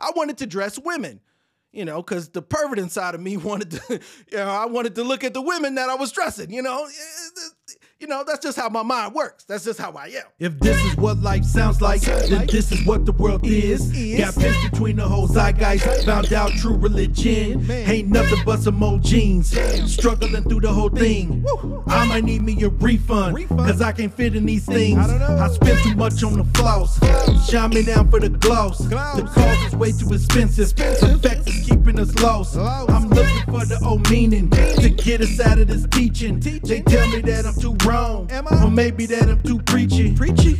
I wanted to dress women, you know, because the pervert inside of me wanted to, you know, I wanted to look at the women that I was dressing, you know. You know, that's just how my mind works. That's just how I am. If this is what life sounds like, then this is what the world is. Got pissed between the whole zeitgeist, found out true religion. Ain't nothing but some old jeans. Struggling through the whole thing. I might need me a refund, cause I can't fit in these things. I don't know i spend too much on the floss. Shine me down for the gloss. The cause is way too expensive. Effects is keeping us lost. I'm looking for the old meaning to get us out of this teaching. They tell me that I'm too wrong. Or maybe that I'm too preachy. Preachy?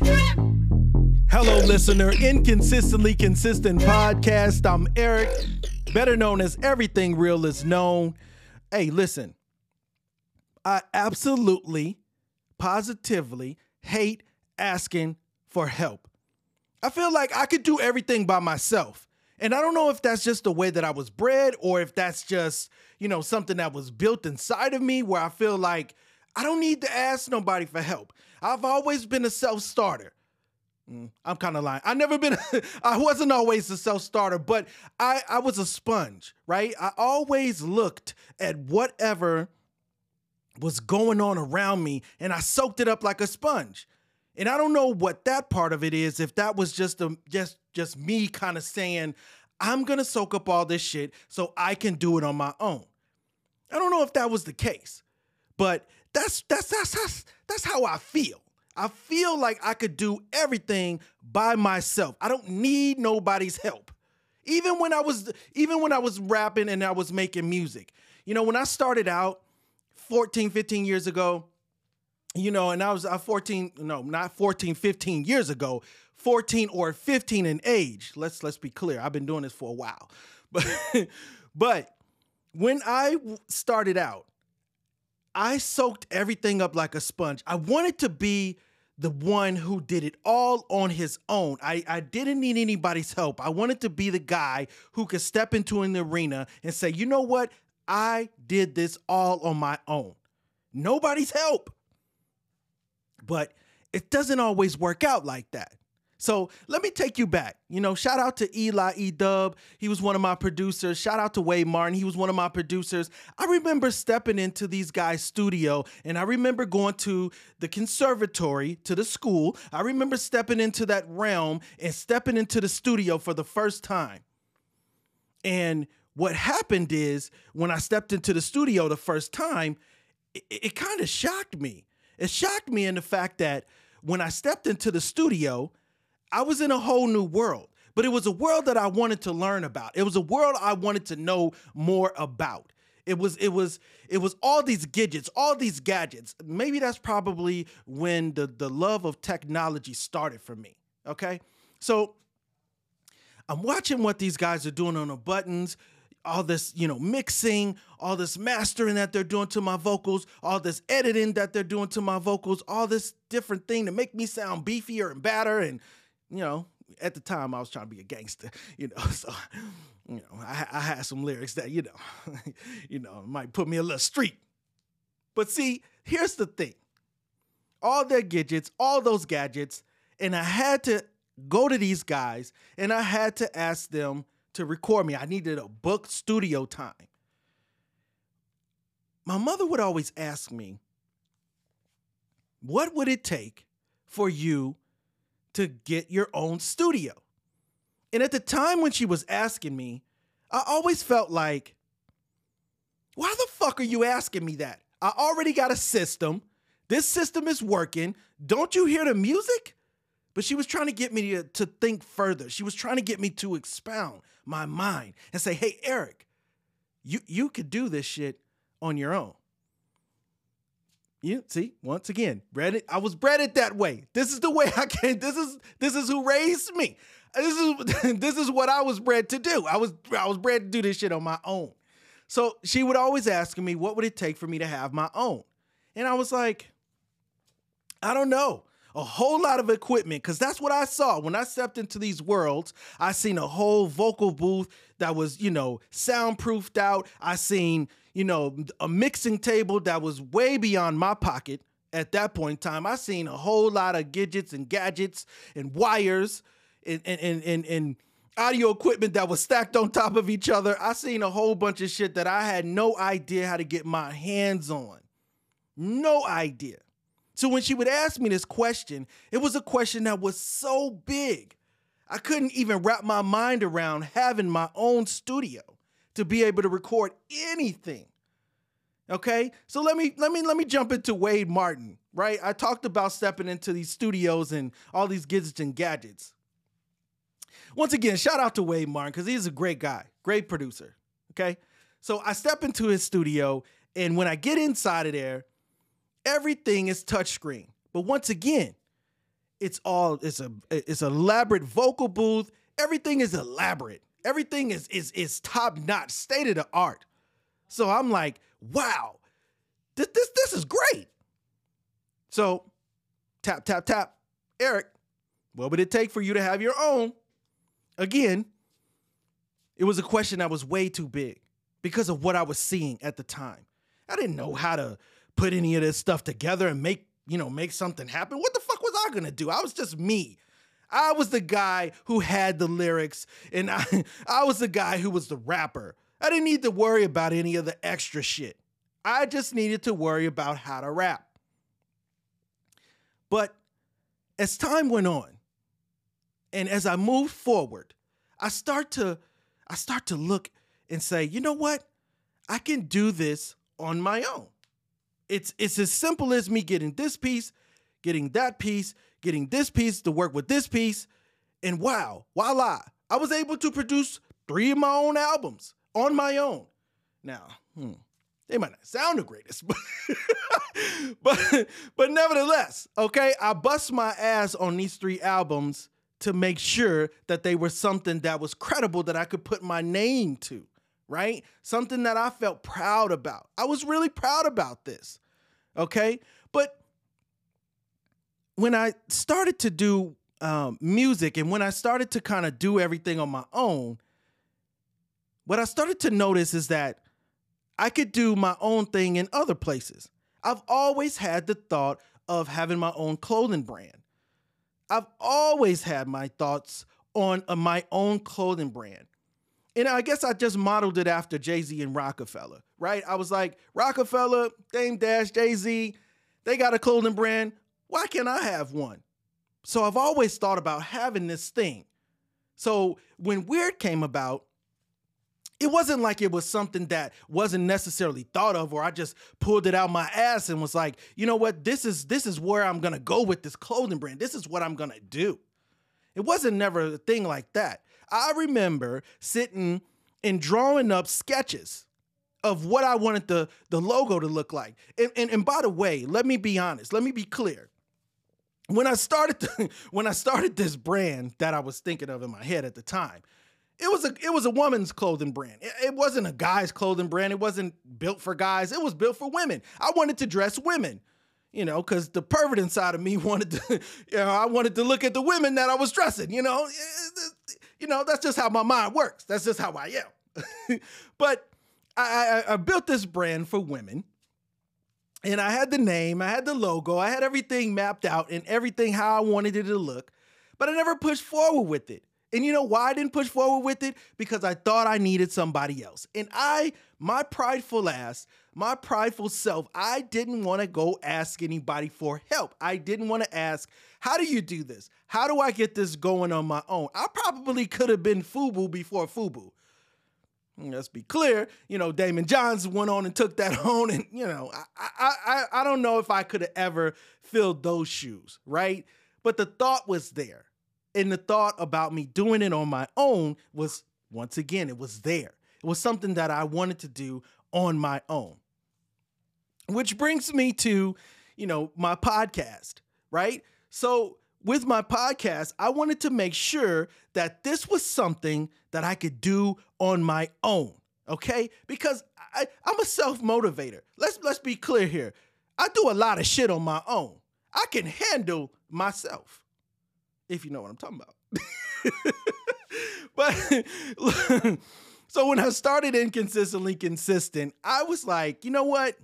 Hello, listener. Inconsistently Consistent Podcast. I'm Eric, better known as Everything Real is Known. Hey, listen, I absolutely, positively hate asking for help. I feel like I could do everything by myself. And I don't know if that's just the way that I was bred or if that's just, you know, something that was built inside of me where I feel like I don't need to ask nobody for help. I've always been a self starter. Mm, I'm kind of lying. I never been. I wasn't always a self starter, but I I was a sponge, right? I always looked at whatever was going on around me, and I soaked it up like a sponge. And I don't know what that part of it is. If that was just a just just me kind of saying, I'm gonna soak up all this shit so I can do it on my own. I don't know if that was the case, but that's that's that's that's, that's how I feel. I feel like I could do everything by myself. I don't need nobody's help. Even when I was even when I was rapping and I was making music. You know, when I started out 14, 15 years ago, you know, and I was uh, 14, no, not 14, 15 years ago, 14 or 15 in age. Let's let's be clear. I've been doing this for a while. But but when I started out, I soaked everything up like a sponge. I wanted to be the one who did it all on his own. I, I didn't need anybody's help. I wanted to be the guy who could step into an arena and say, you know what? I did this all on my own. Nobody's help. But it doesn't always work out like that. So let me take you back. You know, shout out to Eli E Dub. He was one of my producers. Shout out to Wade Martin. He was one of my producers. I remember stepping into these guys' studio and I remember going to the conservatory, to the school. I remember stepping into that realm and stepping into the studio for the first time. And what happened is when I stepped into the studio the first time, it, it kind of shocked me. It shocked me in the fact that when I stepped into the studio, I was in a whole new world, but it was a world that I wanted to learn about. It was a world I wanted to know more about. It was it was it was all these gadgets, all these gadgets. Maybe that's probably when the the love of technology started for me. Okay? So I'm watching what these guys are doing on the buttons, all this, you know, mixing, all this mastering that they're doing to my vocals, all this editing that they're doing to my vocals, all this different thing to make me sound beefier and badder and you know, at the time I was trying to be a gangster, you know, so you know, I, I had some lyrics that you know, you know, might put me a little street. But see, here's the thing: all their gadgets, all those gadgets, and I had to go to these guys and I had to ask them to record me. I needed a book studio time. My mother would always ask me, "What would it take for you to get your own studio. And at the time when she was asking me, I always felt like, why the fuck are you asking me that? I already got a system. This system is working. Don't you hear the music? But she was trying to get me to, to think further. She was trying to get me to expound my mind and say, hey, Eric, you, you could do this shit on your own. You see, once again, bred it, I was bred it that way. This is the way I came. This is this is who raised me. This is this is what I was bred to do. I was I was bred to do this shit on my own. So she would always ask me, what would it take for me to have my own? And I was like, I don't know. A whole lot of equipment, because that's what I saw. When I stepped into these worlds, I seen a whole vocal booth that was, you know, soundproofed out. I seen you know, a mixing table that was way beyond my pocket at that point in time. I seen a whole lot of gadgets and gadgets and wires and and and and, audio equipment that was stacked on top of each other. I seen a whole bunch of shit that I had no idea how to get my hands on. No idea. So when she would ask me this question, it was a question that was so big. I couldn't even wrap my mind around having my own studio to be able to record anything. Okay? So let me let me let me jump into Wade Martin, right? I talked about stepping into these studios and all these gadgets and gadgets. Once again, shout out to Wade Martin because he's a great guy, great producer. Okay. So I step into his studio, and when I get inside of there, everything is touchscreen. But once again, it's all it's a it's elaborate vocal booth. Everything is elaborate. Everything is is is top notch, state of the art. So I'm like, wow, this this this is great. So tap tap tap, Eric, what would it take for you to have your own? Again, it was a question that was way too big because of what I was seeing at the time. I didn't know how to put any of this stuff together and make, you know, make something happen. What the fuck was I gonna do? I was just me. I was the guy who had the lyrics, and I, I was the guy who was the rapper. I didn't need to worry about any of the extra shit. I just needed to worry about how to rap. But as time went on, and as I move forward, I start to I start to look and say, you know what? I can do this on my own. It's it's as simple as me getting this piece, getting that piece, getting this piece to work with this piece, and wow, voila! I was able to produce three of my own albums on my own. Now, hmm, they might not sound the greatest, but but but nevertheless, okay, I bust my ass on these three albums to make sure that they were something that was credible that I could put my name to, right? Something that I felt proud about. I was really proud about this, okay? But when I started to do um, music and when I started to kind of do everything on my own, what I started to notice is that I could do my own thing in other places. I've always had the thought of having my own clothing brand. I've always had my thoughts on uh, my own clothing brand. And I guess I just modeled it after Jay Z and Roc-A-Fella, right? I was like, Roc-A-Fella, Dame Dash, Jay Z, they got a clothing brand. Why can't I have one? So I've always thought about having this thing. So when Weird came about, it wasn't like it was something that wasn't necessarily thought of or I just pulled it out my ass and was like, you know what, this is this is where I'm gonna go with this clothing brand. This is what I'm gonna do. It wasn't never a thing like that. I remember sitting and drawing up sketches of what I wanted the, the logo to look like. And, and, and by the way, let me be honest, let me be clear. When I started when I started this brand that I was thinking of in my head at the time, it was a it was a woman's clothing brand. It, it, wasn't a guy's clothing brand. It wasn't built for guys. It was built for women. I wanted to dress women, you know, because the pervert inside of me wanted to, you know, I wanted to look at the women that I was dressing. You know, you know that's just how my mind works. That's just how I am. but I, I, I built this brand for women. And I had the name, I had the logo, I had everything mapped out and everything how I wanted it to look, but I never pushed forward with it. And you know why I didn't push forward with it? Because I thought I needed somebody else. And I, my prideful ass, my prideful self, I didn't want to go ask anybody for help. I didn't want to ask, how do you do this? How do I get this going on my own? I probably could have been FUBU before FUBU. Mm, let's be clear, you know, Daymond Johns went on and took that on, and you know, I I I don't know if I could have ever filled those shoes, right? But the thought was there. And the thought about me doing it on my own was, once again, it was there. It was something that I wanted to do on my own. Which brings me to, you know, my podcast, right? So with my podcast, I wanted to make sure that this was something that I could do on my own, okay? Because I, am a self-motivator. Let's let's be clear here. I do a lot of shit on my own. I can handle myself if you know what I'm talking about. but so when I started inconsistently consistent, I was like, you know what?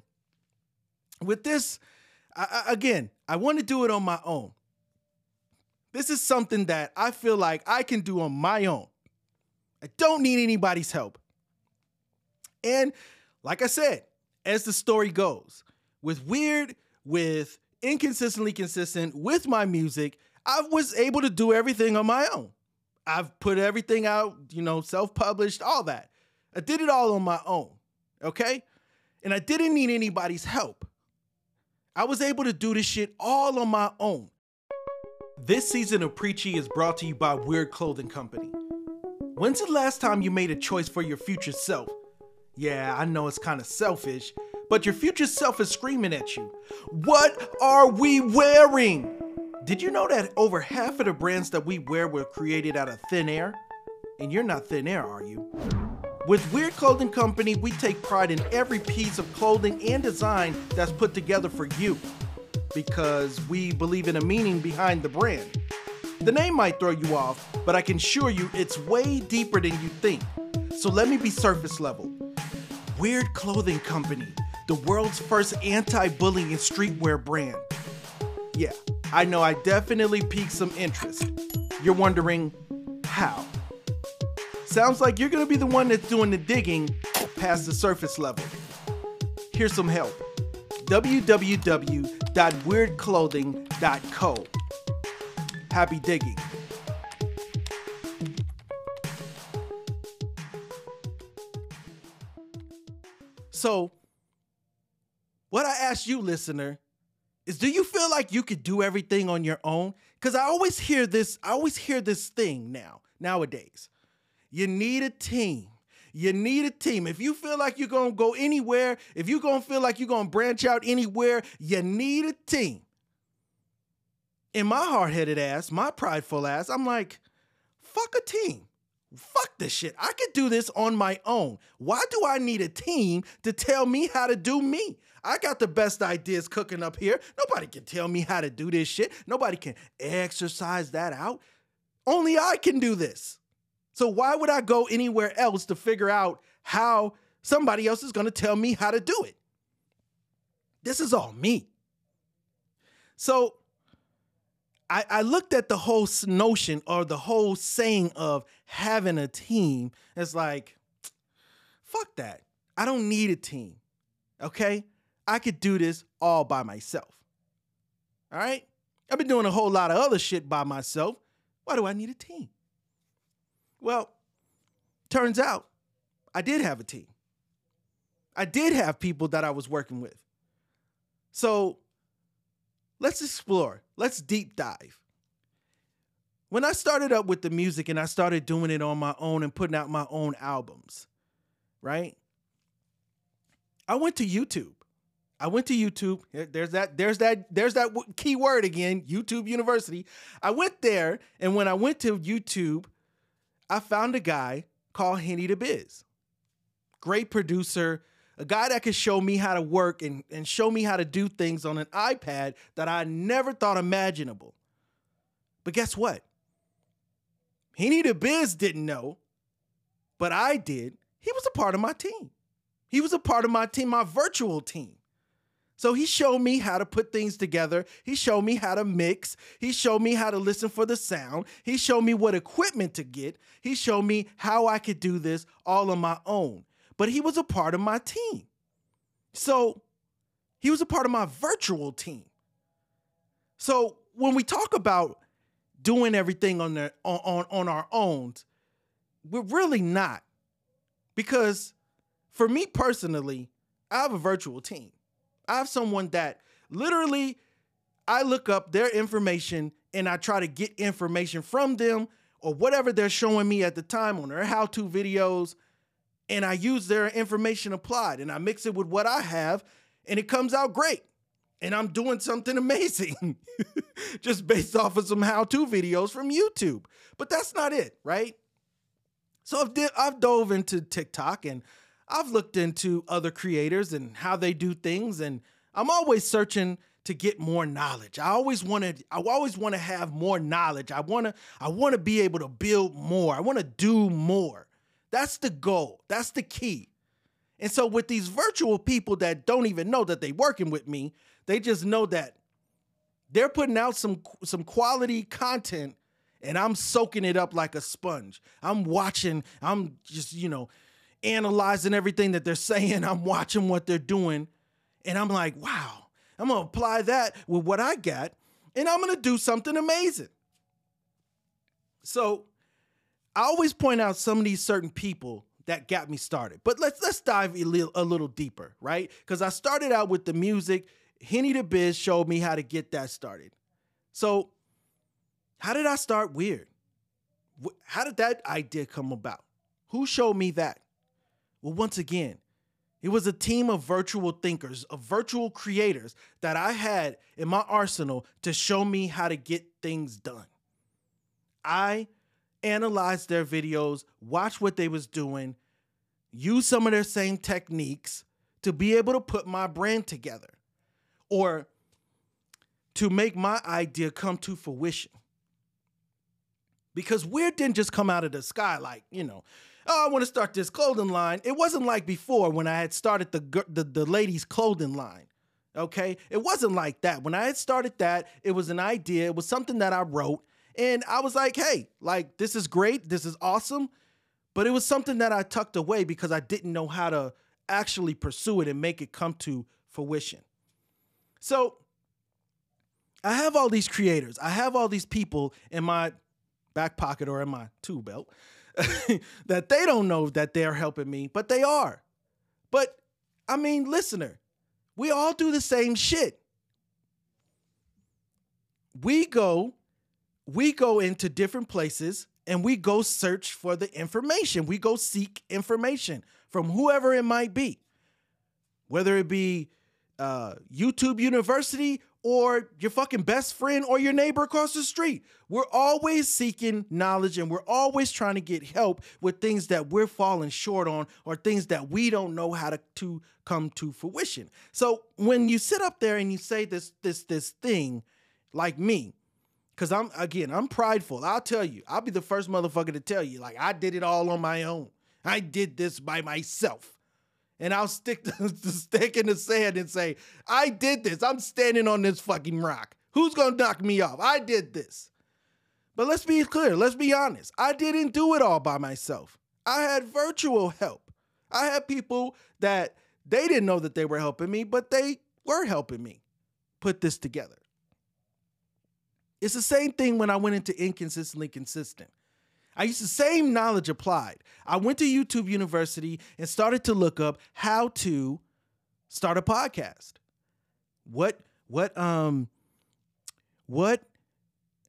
With this, I, I, again, I want to do it on my own. This is something that I feel like I can do on my own. I don't need anybody's help. And like I said, as the story goes, with weird, with inconsistently consistent, with my music, I was able to do everything on my own. I've put everything out, you know, self published, all that. I did it all on my own, okay? And I didn't need anybody's help. I was able to do this shit all on my own. This season of Preachy is brought to you by Weird Clothing Company. When's the last time you made a choice for your future self? Yeah, I know it's kind of selfish, but your future self is screaming at you. What are we wearing? Did you know that over half of the brands that we wear were created out of thin air? And you're not thin air, are you? With Weird Clothing Company, we take pride in every piece of clothing and design that's put together for you because we believe in a meaning behind the brand. The name might throw you off, but I can assure you it's way deeper than you think. So let me be surface level. Weird Clothing Company, the world's first anti bullying and streetwear brand. Yeah, I know I definitely piqued some interest. You're wondering, how? Sounds like you're gonna be the one that's doing the digging past the surface level. Here's some help www.weirdclothing.co. Happy digging. So, what I ask you, listener, is do you feel like you could do everything on your own? Because I always hear this, I always hear this thing now, nowadays. You need a team. You need a team. If you feel like you're gonna go anywhere, if you're gonna feel like you're gonna branch out anywhere, you need a team. In my hard headed ass, my prideful ass, I'm like, fuck a team. Fuck this shit. I could do this on my own. Why do I need a team to tell me how to do me? I got the best ideas cooking up here. Nobody can tell me how to do this shit. Nobody can exercise that out. Only I can do this. So why would I go anywhere else to figure out how somebody else is going to tell me how to do it? This is all me. So I, I looked at the whole notion or the whole saying of having a team as like, fuck that. I don't need a team. Okay? I could do this all by myself. All right? I've been doing a whole lot of other shit by myself. Why do I need a team? Well, turns out I did have a team. I did have people that I was working with. So let's explore, let's deep dive. When I started up with the music and I started doing it on my own and putting out my own albums, right? I went to YouTube. I went to YouTube. There's that. There's that. There's that key word again. YouTube University. I went there, and when I went to YouTube, I found a guy called Henny the Biz. Great producer, a guy that could show me how to work and, and show me how to do things on an iPad that I never thought imaginable. But guess what? Henny the Biz didn't know, but I did. He was a part of my team. He was a part of my team, my virtual team. So he showed me how to put things together. He showed me how to mix. He showed me how to listen for the sound. He showed me what equipment to get. He showed me how I could do this all on my own. But he was a part of my team. So he was a part of my virtual team. So when we talk about doing everything on, the, on, on, on our own, we're really not. Because for me personally, I have a virtual team. I have someone that literally I look up their information and I try to get information from them or whatever they're showing me at the time on their how to videos. And I use their information applied and I mix it with what I have and it comes out great. And I'm doing something amazing just based off of some how to videos from YouTube. But that's not it, right? So I've, I've dove into TikTok and I've looked into other creators and how they do things, and I'm always searching to get more knowledge. I always wanted I always want to have more knowledge. I want to I want to be able to build more. I want to do more. That's the goal. That's the key. And so with these virtual people that don't even know that they're working with me, they just know that they're putting out some some quality content and I'm soaking it up like a sponge. I'm watching, I'm just, you know, analyzing everything that they're saying. I'm watching what they're doing. And I'm like, wow, I'm gonna apply that with what I got, and I'm gonna do something amazing. So I always point out some of these certain people that got me started. But let's let's dive a little, a little deeper, right? Because I started out with the music. Henny the Biz showed me how to get that started. So, how did I start weird? How did that idea come about? Who showed me that? Well, once again, it was a team of virtual thinkers, of virtual creators that I had in my arsenal to show me how to get things done. I analyzed their videos, watched what they was doing, use some of their same techniques to be able to put my brand together or to make my idea come to fruition. Because weird didn't just come out of the sky like, you know, oh, I want to start this clothing line. It wasn't like before when I had started the, the, the ladies' clothing line. Okay. It wasn't like that. When I had started that, it was an idea, it was something that I wrote. And I was like, hey, like, this is great. This is awesome. But it was something that I tucked away because I didn't know how to actually pursue it and make it come to fruition. So I have all these creators, I have all these people in my back pocket or in my tool belt that they don't know that they're helping me, but they are. But I mean, listener, we all do the same shit. We go, we go into different places and we go search for the information. We go seek information from whoever it might be, whether it be uh, YouTube University or your fucking best friend or your neighbor across the street. We're always seeking knowledge and we're always trying to get help with things that we're falling short on or things that we don't know how to, to come to fruition. So when you sit up there and you say this this this thing like me, Cause I'm again, I'm prideful. I'll tell you, I'll be the first motherfucker to tell you, like I did it all on my own. I did this by myself. And I'll stick the, the stick in the sand and say, I did this. I'm standing on this fucking rock. Who's gonna knock me off? I did this. But let's be clear, let's be honest. I didn't do it all by myself. I had virtual help. I had people that they didn't know that they were helping me, but they were helping me put this together. It's the same thing when I went into inconsistently consistent. I used the same knowledge applied. I went to YouTube University and started to look up how to start a podcast. What what um what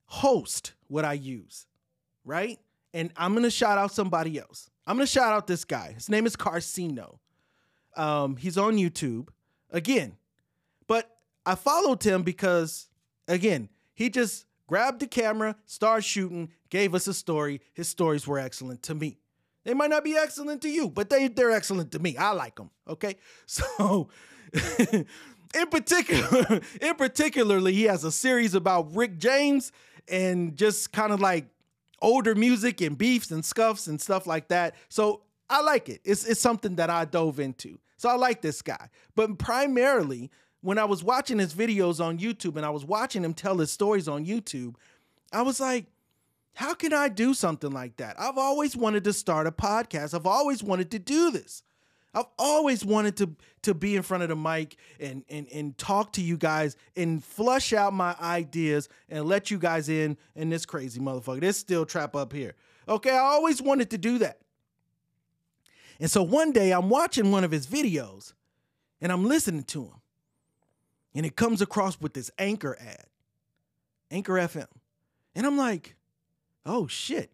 host would I use? Right? And I'm gonna shout out somebody else. I'm gonna shout out this guy. His name is Carcino. Um, he's on YouTube again, but I followed him because again, he just grabbed the camera, started shooting, gave us a story. His stories were excellent to me. They might not be excellent to you, but they, they're excellent to me. I like them. Okay. So in particular, in particularly, he has a series about Rick James and just kind of like older music and beefs and scuffs and stuff like that. So I like it. It's it's something that I dove into. So I like this guy. But primarily, when I was watching his videos on YouTube and I was watching him tell his stories on YouTube, I was like, how can I do something like that? I've always wanted to start a podcast. I've always wanted to do this. I've always wanted to to be in front of the mic and and and talk to you guys and flush out my ideas and let you guys in in this crazy motherfucker. This still trap up here. Okay, I always wanted to do that. And so one day I'm watching one of his videos and I'm listening to him and it comes across with this Anchor ad, Anchor FM. And I'm like, oh shit,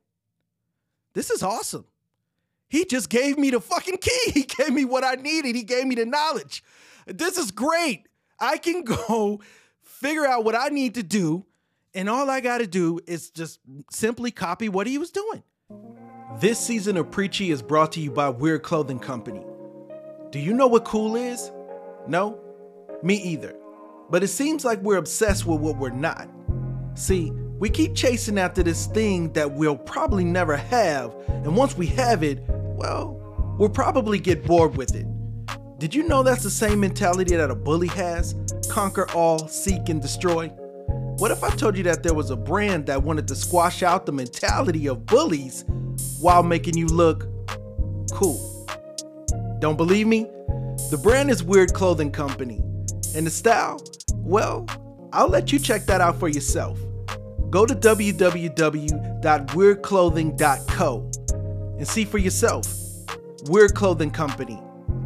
this is awesome. He just gave me the fucking key. He gave me what I needed. He gave me the knowledge. This is great. I can go figure out what I need to do, and all I got to do is just simply copy what he was doing. This season of Preachy is brought to you by Weird Clothing Company. Do you know what cool is? No? Me either. But it seems like we're obsessed with what we're not. See, we keep chasing after this thing that we'll probably never have, and once we have it, well, we'll probably get bored with it. Did you know that's the same mentality that a bully has? Conquer all, seek, and destroy? What if I told you that there was a brand that wanted to squash out the mentality of bullies while making you look cool? Don't believe me? The brand is Weird Clothing Company. And the style? Well, I'll let you check that out for yourself. Go to www.weirdclothing.co and see for yourself. Weird Clothing Company,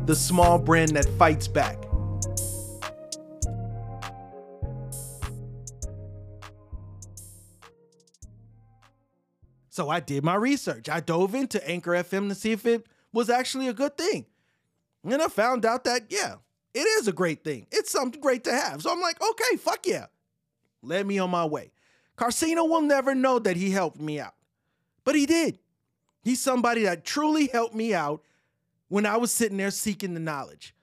the small brand that fights back. So I did my research. I dove into Anchor FM to see if it was actually a good thing. And I found out that, yeah, it is a great thing. It's something great to have. So I'm like, okay, fuck yeah. Let me on my way. Carcino will never know that he helped me out, but he did. He's somebody that truly helped me out when I was sitting there seeking the knowledge.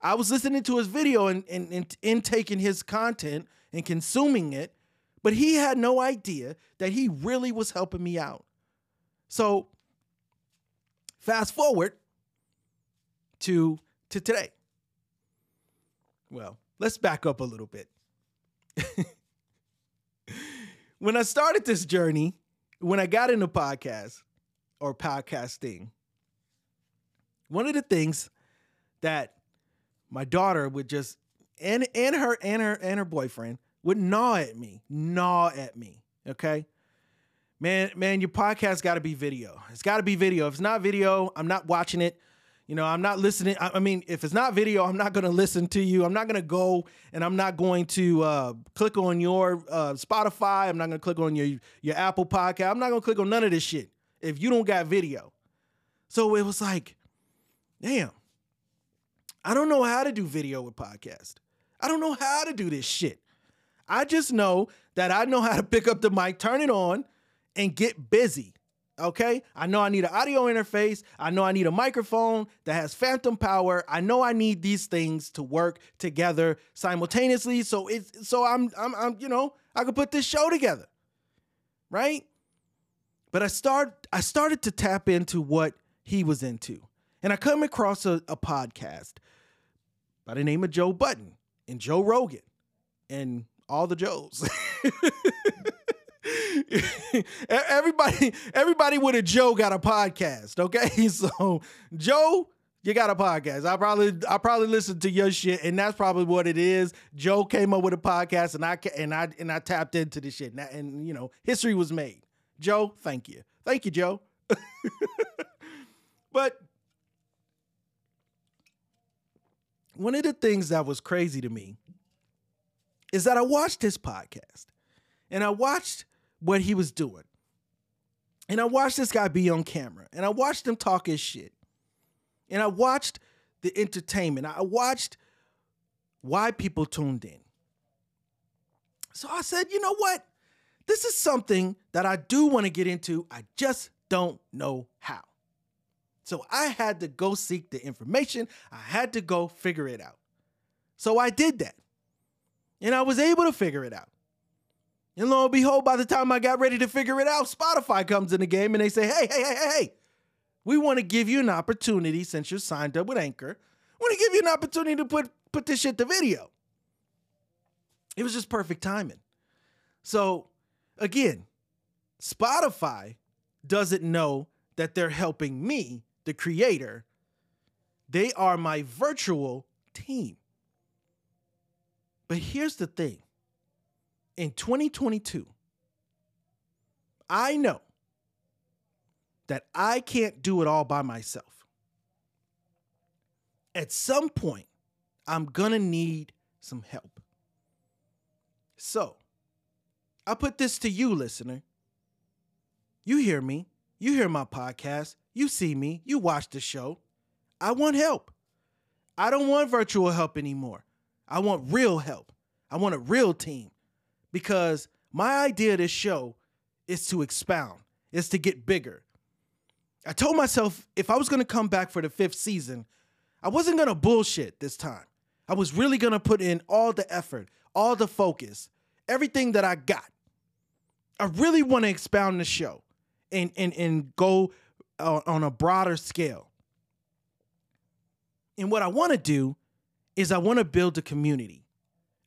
I was listening to his video and, and, and intaking his content and consuming it, but he had no idea that he really was helping me out. So, fast forward to, to today. Well, let's back up a little bit. when I started this journey, when I got into podcast or podcasting, one of the things that my daughter would just and and her and her and her boyfriend would gnaw at me, gnaw at me. Okay, man, man, your podcast got to be video. It's got to be video. If it's not video, I'm not watching it. You know, I'm not listening. I, mean, if it's not video, I'm not going to listen to you. I'm not going to go and I'm not going to uh, click on your uh, Spotify. I'm not going to click on your your Apple Podcast. I'm not going to click on none of this shit if you don't got video. So it was like, damn, I don't know how to do video with podcast. I don't know how to do this shit. I just know that I know how to pick up the mic, turn it on, and get busy. Okay? I know I need an audio interface. I know I need a microphone that has phantom power. I know I need these things to work together simultaneously. So it's so I'm I'm I'm you know, I could put this show together. Right? But I start I started to tap into what he was into. And I come across a, a podcast by the name of Joe Budden and Joe Rogan and all the Joes. everybody, everybody with a Joe got a podcast. Okay, so Joe, you got a podcast. I probably, I probably listened to your shit, and that's probably what it is. Joe came up with a podcast, and I and I and I tapped into the shit, and, and you know, history was made. Joe, thank you, thank you, Joe. but one of the things that was crazy to me is that I watched this podcast and I watched what he was doing. And I watched this guy be on camera and I watched him talk his shit. And I watched the entertainment. I watched why people tuned in. So I said, you know what? This is something that I do want to get into. I just don't know how. So I had to go seek the information. I had to go figure it out. So I did that. And I was able to figure it out. And lo and behold, by the time I got ready to figure it out, Spotify comes in the game and they say, hey, hey, hey, hey, hey, we want to give you an opportunity since you're signed up with Anchor. We want to give you an opportunity to put, put this shit to video. It was just perfect timing. So again, Spotify doesn't know that they're helping me the creator, they are my virtual team. But here's the thing in 2022, I know that I can't do it all by myself. At some point, I'm gonna need some help. So, I put this to you, listener. You hear me, you hear my podcast, you see me, you watch the show. I want help. I don't want virtual help anymore. I want real help. I want a real team because my idea of this show is to expound, is to get bigger. I told myself if I was going to come back for the fifth season, I wasn't going to bullshit this time. I was really going to put in all the effort, all the focus, everything that I got. I really want to expound the show and, and, and go uh, on a broader scale. And what I want to do is I want to build a community.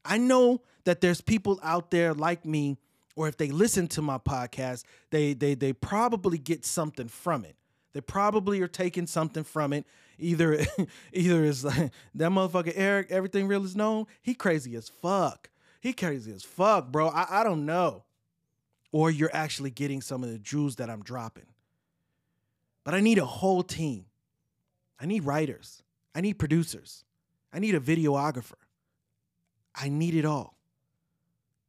I know that there's people out there like me, or if they listen to my podcast, they they they probably get something from it. They probably are taking something from it. Either either is like that motherfucker Eric, everything real is known. He crazy as fuck. He crazy as fuck, bro. I, I don't know. Or you're actually getting some of the jewels that I'm dropping. But I need a whole team. I need writers. I need producers. I need a videographer. I need it all.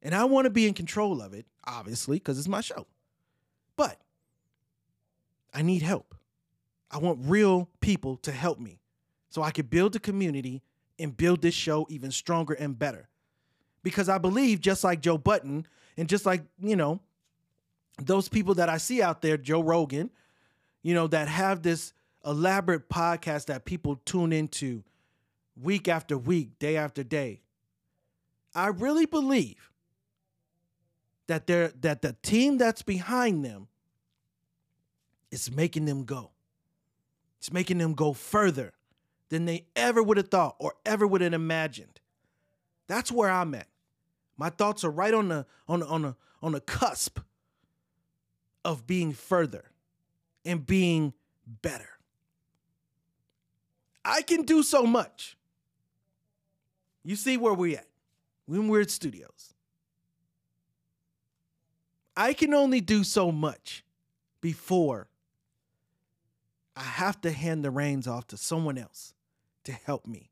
And I want to be in control of it, obviously, because it's my show. But I need help. I want real people to help me so I can build a community and build this show even stronger and better. Because I believe, just like Joe Budden, and just like, you know, those people that I see out there, Joe Rogan, you know, that have this elaborate podcast that people tune into week after week, day after day. I really believe that they're that the team that's behind them is making them go. It's making them go further than they ever would have thought or ever would have imagined. That's where I'm at. My thoughts are right on the on the, on the on the cusp of being further and being better. I can do so much. You see where we're at. We're in Weird Studios. I can only do so much before I have to hand the reins off to someone else to help me.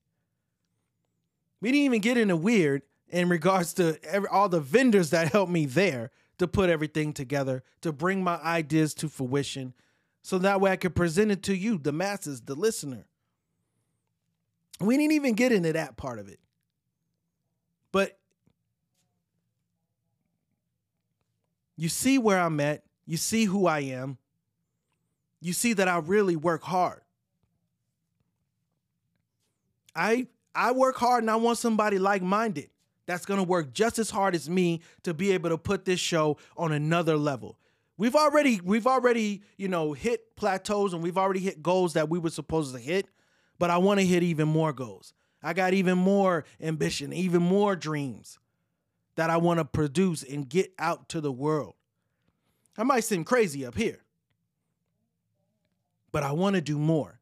We didn't even get into weird in regards to every, all the vendors that helped me there to put everything together, to bring my ideas to fruition, so that way I could present it to you, the masses, the listener. We didn't even get into that part of it. But you see where I'm at, you see who I am, you see that I really work hard. I I work hard and I want somebody like-minded that's going to work just as hard as me to be able to put this show on another level. We've already we've already, you know, hit plateaus and we've already hit goals that we were supposed to hit, but I want to hit even more goals. I got even more ambition, even more dreams that I want to produce and get out to the world. I might seem crazy up here, but I want to do more.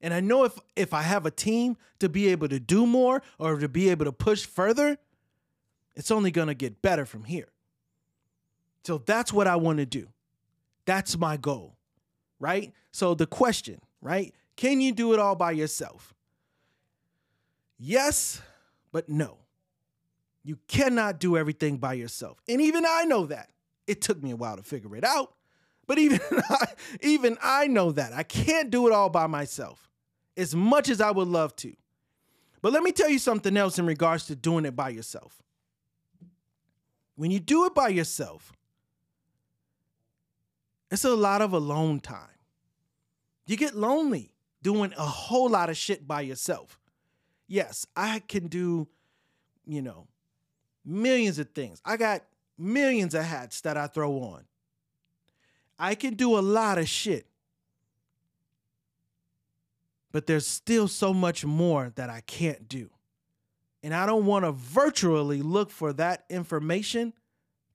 And I know if if I have a team to be able to do more or to be able to push further, it's only going to get better from here. So that's what I want to do. That's my goal. Right? So the question, right? Can you do it all by yourself? Yes, but no. You cannot do everything by yourself. And even I know that. It took me a while to figure it out, but even I, even I know that. I can't do it all by myself as much as I would love to. But let me tell you something else in regards to doing it by yourself. When you do it by yourself, it's a lot of alone time. You get lonely doing a whole lot of shit by yourself yes, I can do, you know, millions of things. I got millions of hats that I throw on. I can do a lot of shit. But there's still so much more that I can't do. And I don't want to virtually look for that information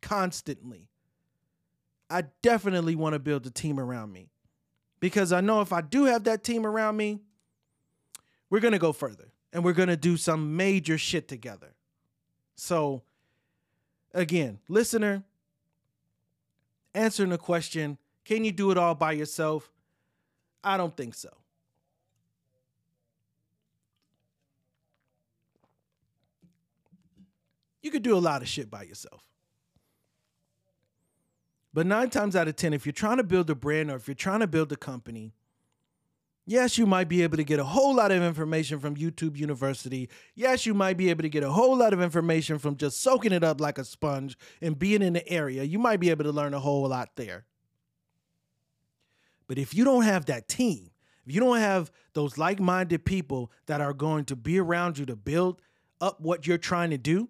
constantly. I definitely want to build a team around me because I know if I do have that team around me, we're going to go further and we're going to do some major shit together. So, again, listener, answering the question can you do it all by yourself? I don't think so. You could do a lot of shit by yourself. But nine times out of 10, if you're trying to build a brand or if you're trying to build a company, Yes, you might be able to get a whole lot of information from YouTube University. Yes, you might be able to get a whole lot of information from just soaking it up like a sponge and being in the area. You might be able to learn a whole lot there. But if you don't have that team, if you don't have those like minded people that are going to be around you to build up what you're trying to do,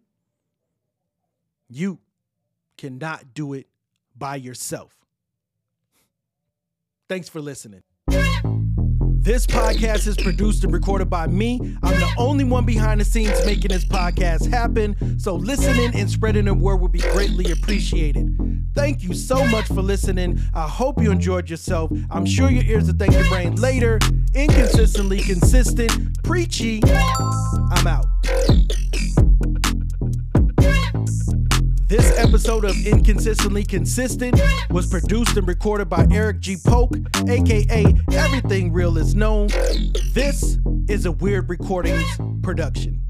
you cannot do it by yourself. Thanks for listening. This podcast is produced and recorded by me. I'm the only one behind the scenes making this podcast happen. So listening and spreading the word would be greatly appreciated. Thank you so much for listening. I hope you enjoyed yourself. I'm sure your ears will thank your brain later. Inconsistently consistent, preachy. I'm out. This episode of Inconsistently Consistent was produced and recorded by Eric G. Polk, aka Everything Real is Known. This is a Weird Recordings production.